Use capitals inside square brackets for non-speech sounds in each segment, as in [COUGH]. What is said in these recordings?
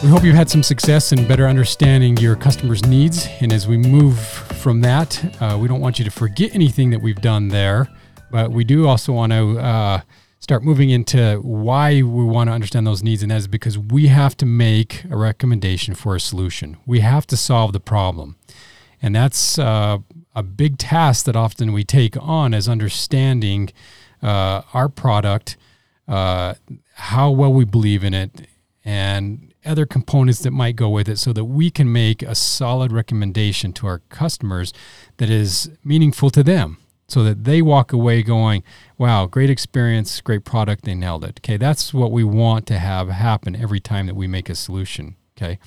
We hope you've had some success in better understanding your customers' needs. And as we move from that, uh, we don't want you to forget anything that we've done there, but we do also want to uh, start moving into why we want to understand those needs. And that is because we have to make a recommendation for a solution, we have to solve the problem. And that's uh, a big task that often we take on as understanding uh, our product, uh, how well we believe in it, and other components that might go with it so that we can make a solid recommendation to our customers that is meaningful to them so that they walk away going, wow, great experience, great product, they nailed it. Okay, that's what we want to have happen every time that we make a solution. Okay,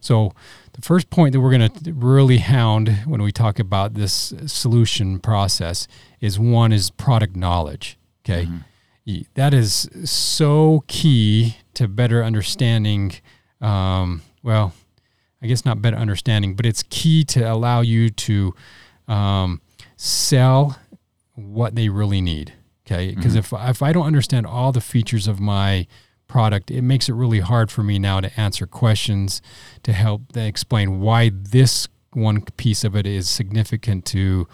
so the first point that we're going to really hound when we talk about this solution process is one is product knowledge. Okay. Mm-hmm that is so key to better understanding um, well, I guess not better understanding, but it's key to allow you to um, sell what they really need. Okay, because mm-hmm. if if I don't understand all the features of my product, it makes it really hard for me now to answer questions to help explain why this one piece of it is significant to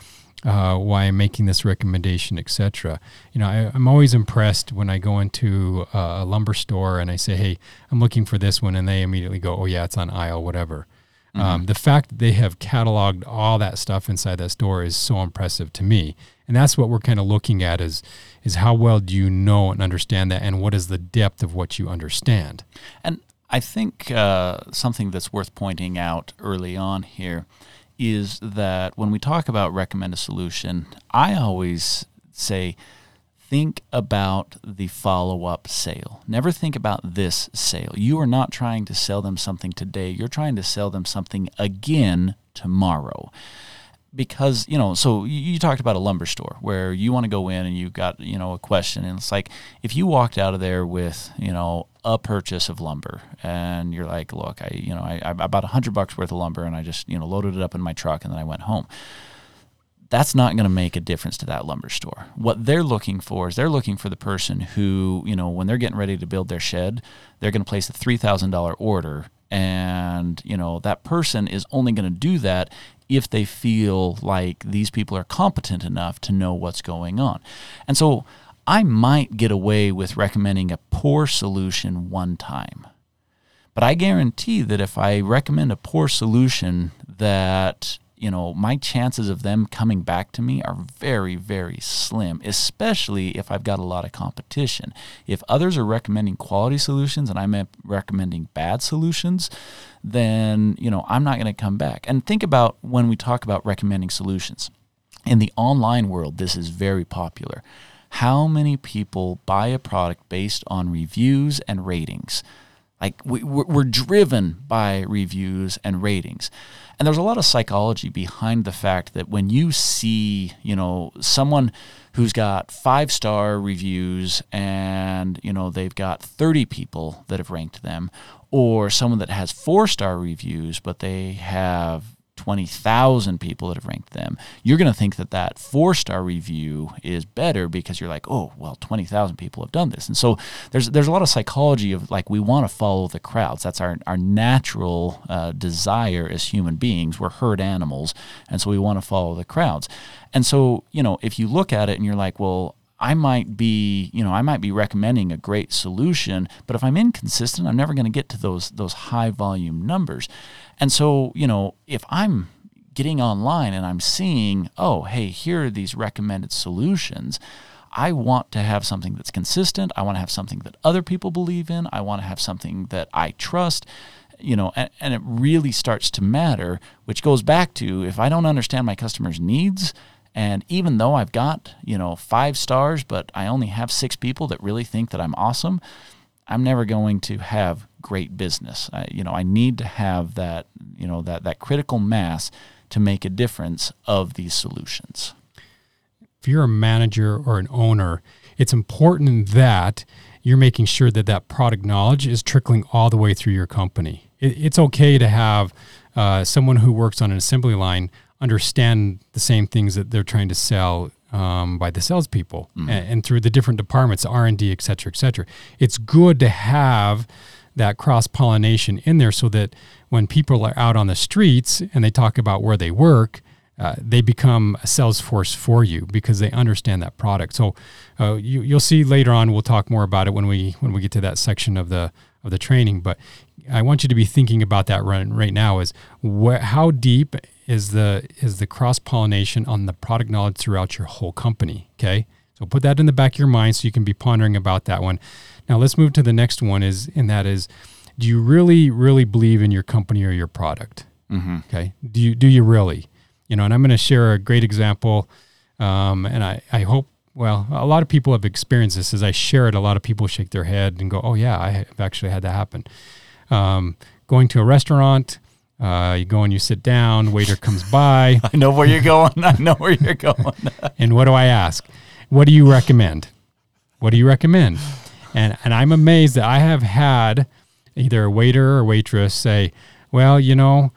uh, why I'm making this recommendation, etc. You know, I, am always impressed when I go into a lumber store and I say, "Hey, I'm looking for this one," and they immediately go, "Oh yeah, it's on aisle whatever." Mm-hmm. Um, the fact that they have cataloged all that stuff inside that store is so impressive to me, and that's what we're kind of looking at is is how well do you know and understand that, and what is the depth of what you understand. And I think uh, something that's worth pointing out early on here is that when we talk about recommend a solution, I always say think about the follow up sale. Never think about this sale. You are not trying to sell them something today, you're trying to sell them something again tomorrow because you know so you talked about a lumber store where you want to go in and you got you know a question and it's like if you walked out of there with you know a purchase of lumber and you're like look i you know i, I bought a hundred bucks worth of lumber and i just you know loaded it up in my truck and then i went home that's not going to make a difference to that lumber store. What they're looking for is they're looking for the person who, you know, when they're getting ready to build their shed, they're going to place a $3,000 order and, you know, that person is only going to do that if they feel like these people are competent enough to know what's going on. And so I might get away with recommending a poor solution one time. But I guarantee that if I recommend a poor solution that you know, my chances of them coming back to me are very, very slim, especially if I've got a lot of competition. If others are recommending quality solutions and I'm eh, recommending bad solutions, then, you know, I'm not going to come back. And think about when we talk about recommending solutions. In the online world, this is very popular. How many people buy a product based on reviews and ratings? Like we, we're driven by reviews and ratings. And there's a lot of psychology behind the fact that when you see, you know, someone who's got five star reviews and, you know, they've got 30 people that have ranked them, or someone that has four star reviews, but they have 20,000 people that have ranked them, you're going to think that that four star review is better because you're like, oh, well, 20,000 people have done this. And so there's, there's a lot of psychology of like, we want to follow the crowds. That's our, our natural uh, desire as human beings. We're herd animals. And so we want to follow the crowds. And so, you know, if you look at it and you're like, well, I might be, you know, I might be recommending a great solution, but if I'm inconsistent, I'm never going to get to those those high volume numbers. And so, you know, if I'm getting online and I'm seeing, oh, hey, here are these recommended solutions, I want to have something that's consistent. I want to have something that other people believe in. I want to have something that I trust you know, and, and, it really starts to matter, which goes back to if I don't understand my customers' needs, and even though I've got, you know, five stars, but I only have six people that really think that I'm awesome, I'm never going to have great business. I, you know, I need to have that, you know, that, that critical mass to make a difference of these solutions. If you're a manager or an owner, it's important that you're making sure that that product knowledge is trickling all the way through your company. It, it's okay to have uh, someone who works on an assembly line understand the same things that they're trying to sell um, by the salespeople mm-hmm. and, and, through the different departments, R and D, et cetera, et cetera. It's good to have that cross pollination in there so that when people are out on the streets and they talk about where they work, uh, they become a sales force for you because they understand that product. So uh, you, you'll see later on. We'll talk more about it when we when we get to that section of the of the training. But I want you to be thinking about that right, right now. Is wh- how deep is the is the cross pollination on the product knowledge throughout your whole company? Okay, so put that in the back of your mind so you can be pondering about that one. Now let's move to the next one. Is and that is, do you really really believe in your company or your product? Mm-hmm. Okay, do you do you really? You know, and I'm going to share a great example, um, and I I hope well, a lot of people have experienced this. As I share it, a lot of people shake their head and go, "Oh yeah, I have actually had that happen." Um, going to a restaurant, uh, you go and you sit down. Waiter comes by, [LAUGHS] I know where you're going. I know where you're going. [LAUGHS] and what do I ask? What do you recommend? What do you recommend? And and I'm amazed that I have had either a waiter or waitress say, "Well, you know,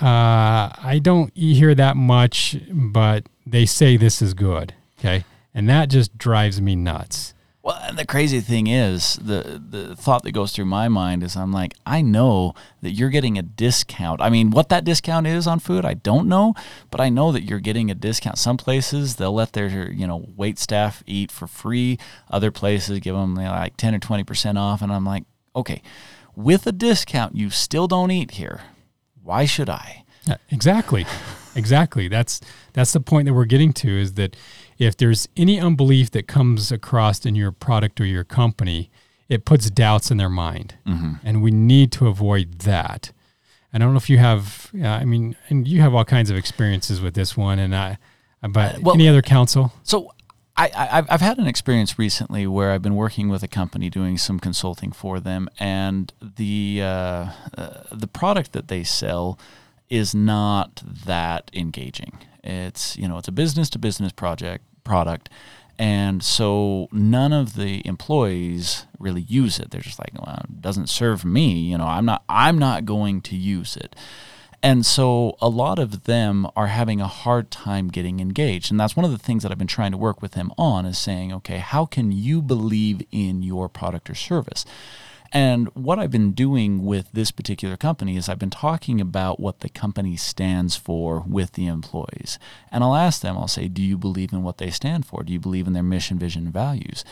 uh, I don't hear that much, but they say this is good." Okay, and that just drives me nuts. Well, and the crazy thing is, the the thought that goes through my mind is, I'm like, I know that you're getting a discount. I mean, what that discount is on food, I don't know, but I know that you're getting a discount. Some places they'll let their you know wait staff eat for free. Other places give them like ten or twenty percent off, and I'm like, okay, with a discount, you still don't eat here. Why should I? Yeah, Exactly. Exactly. That's that's the point that we're getting to is that if there's any unbelief that comes across in your product or your company, it puts doubts in their mind. And we need to avoid that. And I don't know if you have uh, I mean, and you have all kinds of experiences with this one and I but well- any other counsel? So I, I, I've- I've had an experience recently where I've been working with a company doing some consulting for them, and the uh, uh, the product that they sell is not that engaging. It's you know it's a business to business project product, and so none of the employees really use it. They're just like, well, it doesn't serve me. You know, I'm not I'm not going to use it. And so a lot of them are having a hard time getting engaged. And that's one of the things that I've been trying to work with them on is saying, okay, how can you believe in your product or service? And what I've been doing with this particular company is I've been talking about what the company stands for with the employees. And I'll ask them, I'll say, do you believe in what they stand for? Do you believe in their mission, vision, and values?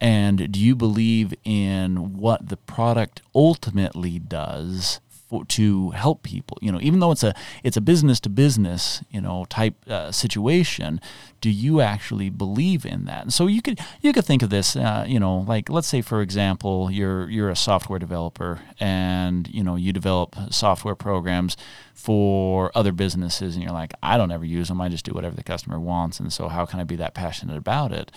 And do you believe in what the product ultimately does for, to help people. You know, even though it's a it's a business to business you know type uh, situation, do you actually believe in that? And so you could you could think of this, uh, you know, like let's say for example, you're you're a software developer and you know you develop software programs for other businesses, and you're like, I don't ever use them. I just do whatever the customer wants, and so how can I be that passionate about it?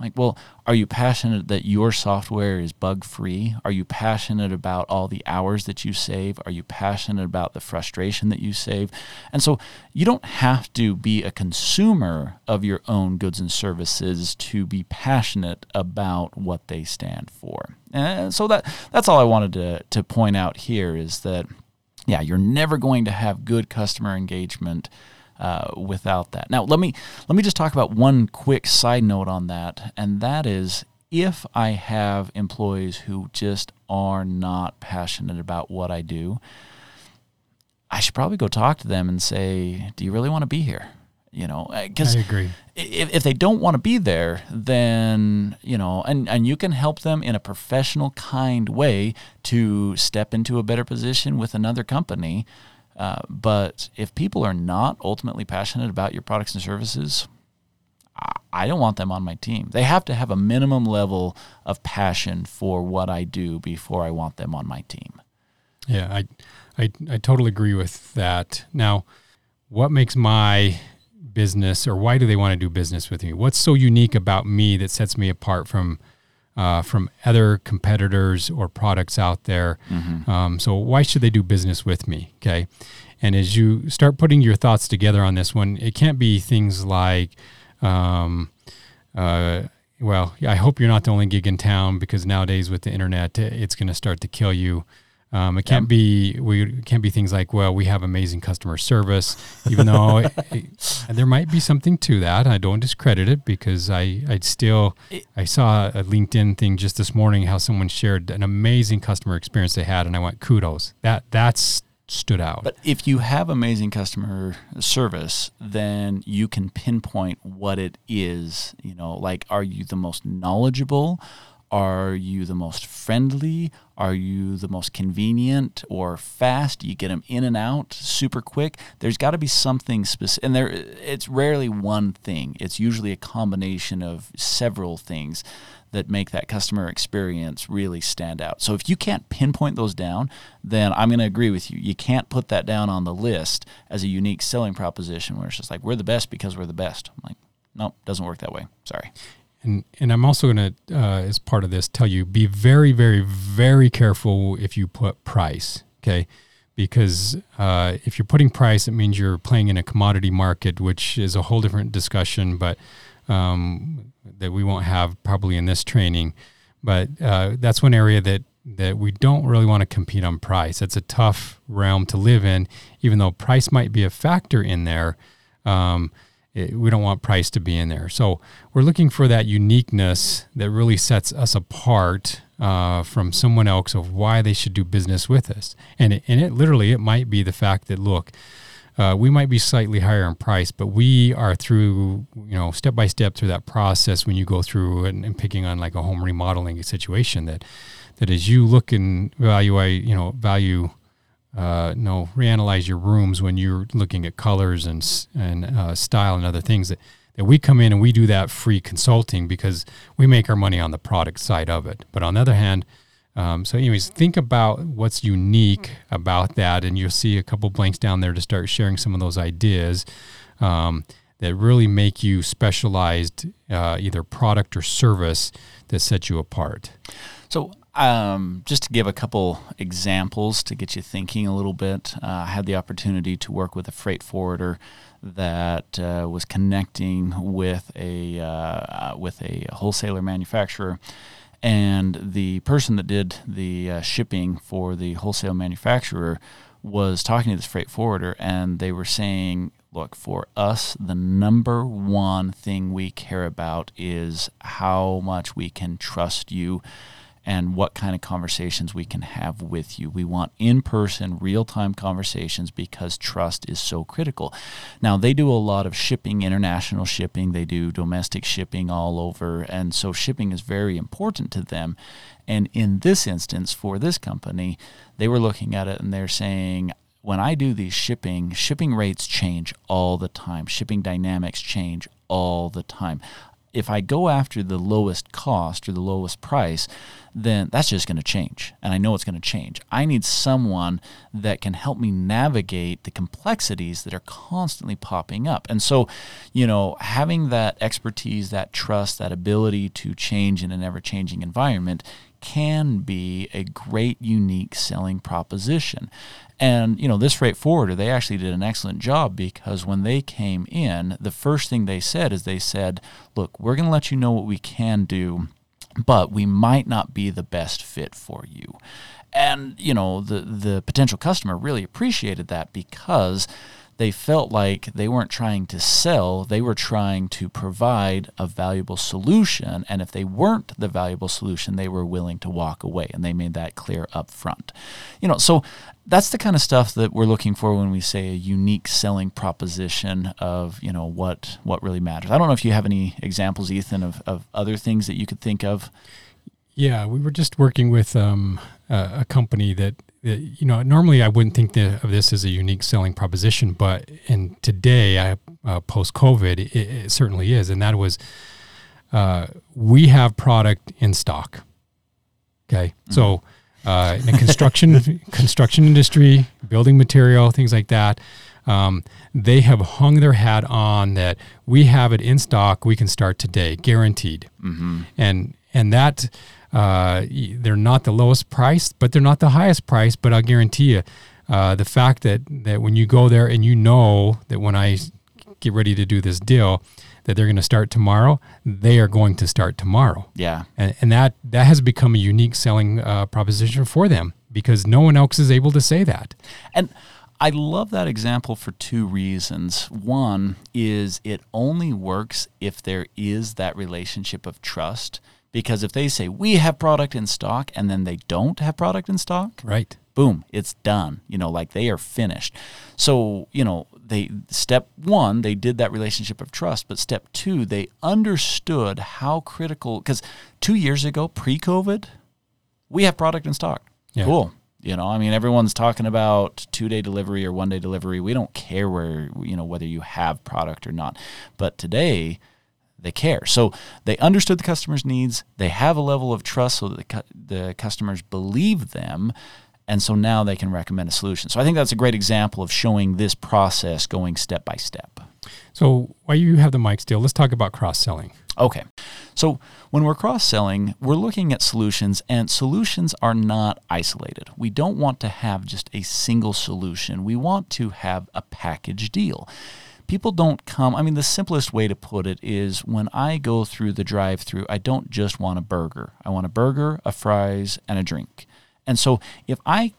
Like, well, are you passionate that your software is bug free? Are you passionate about all the hours that you save? Are you passionate about the frustration that you save? And so you don't have to be a consumer of your own goods and services to be passionate about what they stand for. And so that that's all I wanted to to point out here is that yeah, you're never going to have good customer engagement uh, without that. Now, let me let me just talk about one quick side note on that, and that is if I have employees who just are not passionate about what I do, I should probably go talk to them and say, "Do you really want to be here?" You know, because I agree. if, if they don't want to be there, then you know, and and you can help them in a professional, kind way to step into a better position with another company. Uh, but if people are not ultimately passionate about your products and services, I- don't want them on my team. They have to have a minimum level of passion for what I do before I want them on my team. Yeah, I, I, I totally agree with that. Now, what makes my business, or why do they want to do business with me? What's so unique about me that sets me apart from uh, from other competitors or products out there? Um, so, why should they do business with me? Okay, and as you start putting your thoughts together on this one, it can't be things like. Um, uh, well, I hope you're not the only gig in town because nowadays with the internet, it's going to start to kill you. Um, it can't be we can't be things like well we have amazing customer service even though [LAUGHS] it, it, there might be something to that I don't discredit it because I I still I saw a LinkedIn thing just this morning how someone shared an amazing customer experience they had and I went kudos that that's stood out. But if you have amazing customer service, then you can pinpoint what it is. You know, like are you the most knowledgeable? Are you the most friendly? Are you the most convenient or fast? You get them in and out super quick. There's got to be something specific, and there it's rarely one thing. It's usually a combination of several things that make that customer experience really stand out. So if you can't pinpoint those down, then I'm going to agree with you. You can't put that down on the list as a unique selling proposition where it's just like we're the best because we're the best. I'm like, nope, doesn't work that way. Sorry. And and I'm also going to, uh, as part of this, tell you be very, very, very careful if you put price. Okay. Because uh, if you're putting price, it means you're playing in a commodity market, which is a whole different discussion. But um, that we won't have probably in this training. But uh, that's one area that that we don't really want to compete on price. It's a tough realm to live in, even though price might be a factor in there. Um, it, we don't want price to be in there. So we're looking for that uniqueness that really sets us apart uh, from someone else of why they should do business with us. And it, and it literally it might be the fact that look, uh, we might be slightly higher in price, but we are through, you know, step by step through that process when you go through and, and picking on like a home remodeling situation that, that as you look and value, you know, value, uh, no, reanalyze your rooms when you're looking at colors and, and uh, style and other things that, that we come in and we do that free consulting because we make our money on the product side of it. But on the other hand, um, so, anyways, think about what's unique about that, and you'll see a couple blanks down there to start sharing some of those ideas um, that really make you specialized, uh, either product or service that sets you apart. So, um, just to give a couple examples to get you thinking a little bit, uh, I had the opportunity to work with a freight forwarder that uh, was connecting with a uh, with a wholesaler manufacturer. And the person that did the uh, shipping for the wholesale manufacturer was talking to this freight forwarder, and they were saying, look, for us, the number one thing we care about is how much we can trust you and what kind of conversations we can have with you. We want in person, real time conversations because trust is so critical. Now, they do a lot of shipping, international shipping, they do domestic shipping all over, and so shipping is very important to them. And in this instance, for this company, they were looking at it and they're saying, when I do these shipping, shipping rates change all the time. Shipping dynamics change all the time if I go after the lowest cost or the lowest price, then that's just going to change. And I know it's going to change. I need someone that can help me navigate the complexities that are constantly popping up. And so, you know, having that expertise, that trust, that ability to change in an ever changing environment can be a great, unique selling proposition. And, you know, this freight forwarder, they actually did an excellent job because when they came in, the first thing they said is they said, look, we're going to let you know what we can do, but we might not be the best fit for you. And, you know, the, the potential customer really appreciated that because they felt like they weren't trying to sell, they were trying to provide a valuable solution. And if they weren't the valuable solution, they were willing to walk away. And they made that clear up front. You know, so that's the kind of stuff that we're looking for when we say a unique selling proposition of, you know, what what really matters. I don't know if you have any examples, Ethan, of, of other things that you could think of. Yeah, we were just working with um, a, a company that you know, normally I wouldn't think of this as a unique selling proposition, but in today, I, uh, post COVID, it, it, certainly is, and that was uh, we have product in stock. Okay, mm-hmm. so uh, in the construction [LAUGHS] construction industry, building material, things like that. Um, they have hung their hat on that we have it in stock. We can start today, guaranteed. Mm-hmm. And and that uh, they're not the lowest price, but they're not the highest price. But I'll guarantee you, uh, the fact that that when you go there and you know that when I get ready to do this deal, that they're going to start tomorrow, they are going to start tomorrow. Yeah, and, and that that has become a unique selling uh, proposition for them because no one else is able to say that. And I love that example for two reasons. One is it only works if there is that relationship of trust. Because if they say, we have product in stock, and then they don't have product in stock, Right. boom, it's done. You know, like they are finished. So, you know, they step one, they did that relationship of trust, but step two, they understood how critical because two years ago, pre-COVID, we have product in stock. Yeah. Cool. You know, I mean, everyone's talking about two day delivery or one day delivery. We don't care where, you know, whether you have product or not. But today, they care. So they understood the customer's needs. They have a level of trust so that the, cu- the customers believe them. And so now they can recommend a solution. So I think that's a great example of showing this process going step by step. So while you have the mic still, let's talk about cross selling. Okay. So when we're cross selling, we're looking at solutions, and solutions are not isolated. We don't want to have just a single solution. We want to have a package deal. People don't come, I mean, the simplest way to put it is when I go through the drive through, I don't just want a burger. I want a burger, a fries, and a drink. And so if I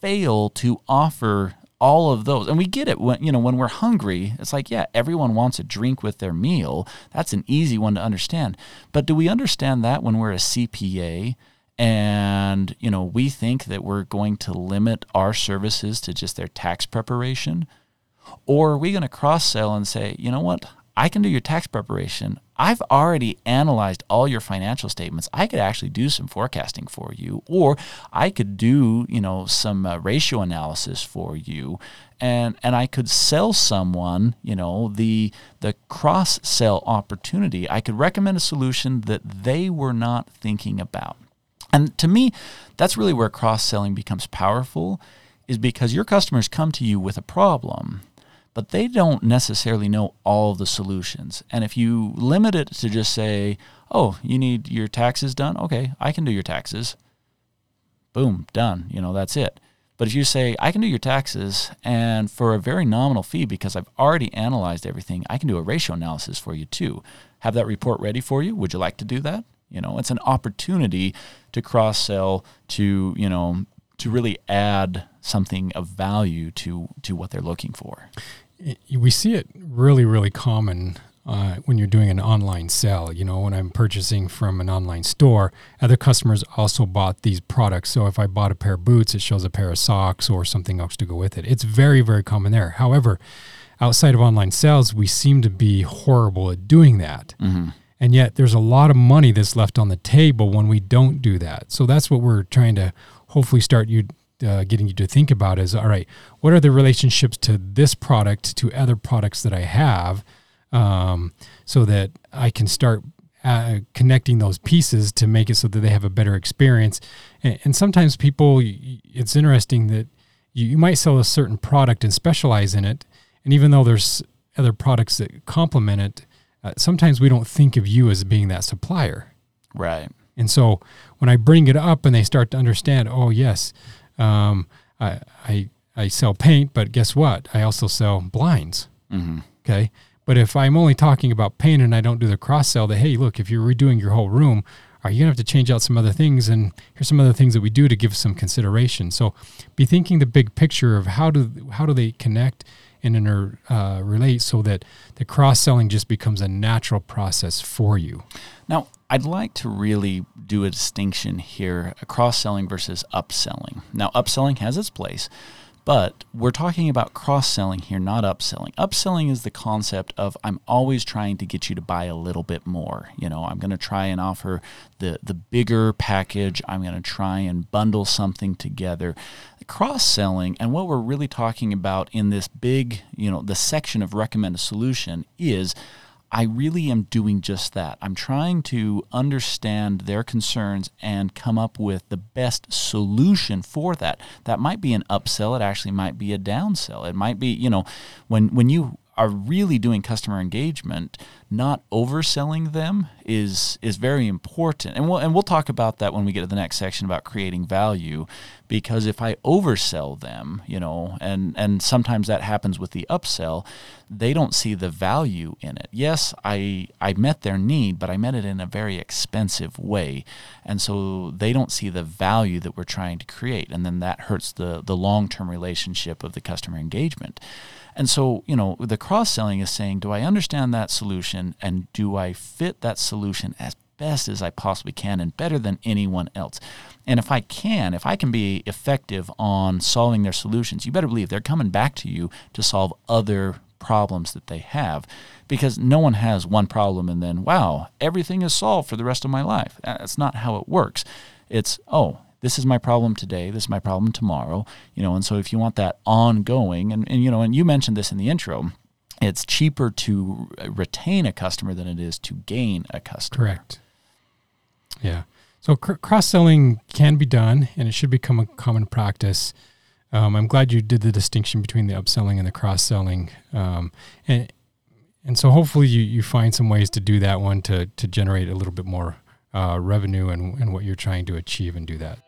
fail to offer all of those and we get it when you know when we're hungry it's like yeah everyone wants a drink with their meal that's an easy one to understand but do we understand that when we're a CPA and you know we think that we're going to limit our services to just their tax preparation or are we going to cross sell and say you know what I can do your tax preparation. I've already analyzed all your financial statements. I could actually do some forecasting for you, or I could do, you know, some uh, ratio analysis for you, and and I could sell someone, you know, the the cross sell opportunity. I could recommend a solution that they were not thinking about. And to me, that's really where cross selling becomes powerful, is because your customers come to you with a problem but they don't necessarily know all the solutions. And if you limit it to just say, oh, you need your taxes done? Okay, I can do your taxes. Boom, done. You know, that's it. But if you say, I can do your taxes and for a very nominal fee because I've already analyzed everything, I can do a ratio analysis for you too. Have that report ready for you. Would you like to do that? You know, it's an opportunity to cross sell, to, you know, to really add something of value to to what they're looking for we see it really, really common uh, when you're doing an online sale. You know, when I'm purchasing from an online store, other customers also bought these products. So if I bought a pair of boots, it shows a pair of socks or something else to go with it. It's very, very common there. However, outside of online sales, we seem to be horrible at doing that. Mm-hmm. And yet there's a lot of money that's left on the table when we don't do that. So that's what we're trying to hopefully start you uh, getting you to think about is all right, what are the relationships to this product to other products that I have, um, so that I can start uh, connecting those pieces to make it so that they have a better experience. And, and sometimes people, it's interesting that you, you might sell a certain product and specialize in it, and even though there's other products that complement it, uh, sometimes we don't think of you as being that supplier. Right. And so when I bring it up and they start to understand, oh yes, um, I, I, I sell paint, but guess what? I also sell blinds. Mm-hmm. Okay. But if I'm only talking about paint and I don't do the cross sell, that hey, look, if you're redoing your whole room, are you gonna have to change out some other things? And here's some other things that we do to give some consideration. So, be thinking the big picture of how do how do they connect and inter, uh, relate so that the cross selling just becomes a natural process for you. Now, I'd like to really do a distinction here cross selling versus upselling. Now, upselling has its place, but we're talking about cross selling here, not upselling. Upselling is the concept of I'm always trying to get you to buy a little bit more. You know, I'm going to try and offer the, the bigger package, I'm going to try and bundle something together. Cross selling, and what we're really talking about in this big, you know, the section of recommend a solution is I really am doing just that. I'm trying to understand their concerns and come up with the best solution for that. That might be an upsell, it actually might be a downsell. It might be, you know, when when you are really doing customer engagement, not overselling them is is very important. And we'll and we'll talk about that when we get to the next section about creating value because if I oversell them, you know, and and sometimes that happens with the upsell, they don't see the value in it. Yes, I I met their need, but I met it in a very expensive way. And so they don't see the value that we're trying to create and then that hurts the the long-term relationship of the customer engagement. And so, you know, the cross selling is saying, do I understand that solution and do I fit that solution as best as I possibly can and better than anyone else? And if I can, if I can be effective on solving their solutions, you better believe they're coming back to you to solve other problems that they have because no one has one problem and then, wow, everything is solved for the rest of my life. Uh, that's not how it works. It's, oh, this is my problem today, this is my problem tomorrow, you know, and so if you want that ongoing, and, and you know, and you mentioned this in the intro, it's cheaper to retain a customer than it is to gain a customer. Correct. Yeah. So cr- cross selling can be done, and it should become a common practice. Um, I'm glad you did the distinction between the upselling and the cross selling, um, and and so hopefully you, you find some ways to do that one to to generate a little bit more uh, revenue and and what you're trying to achieve and do that.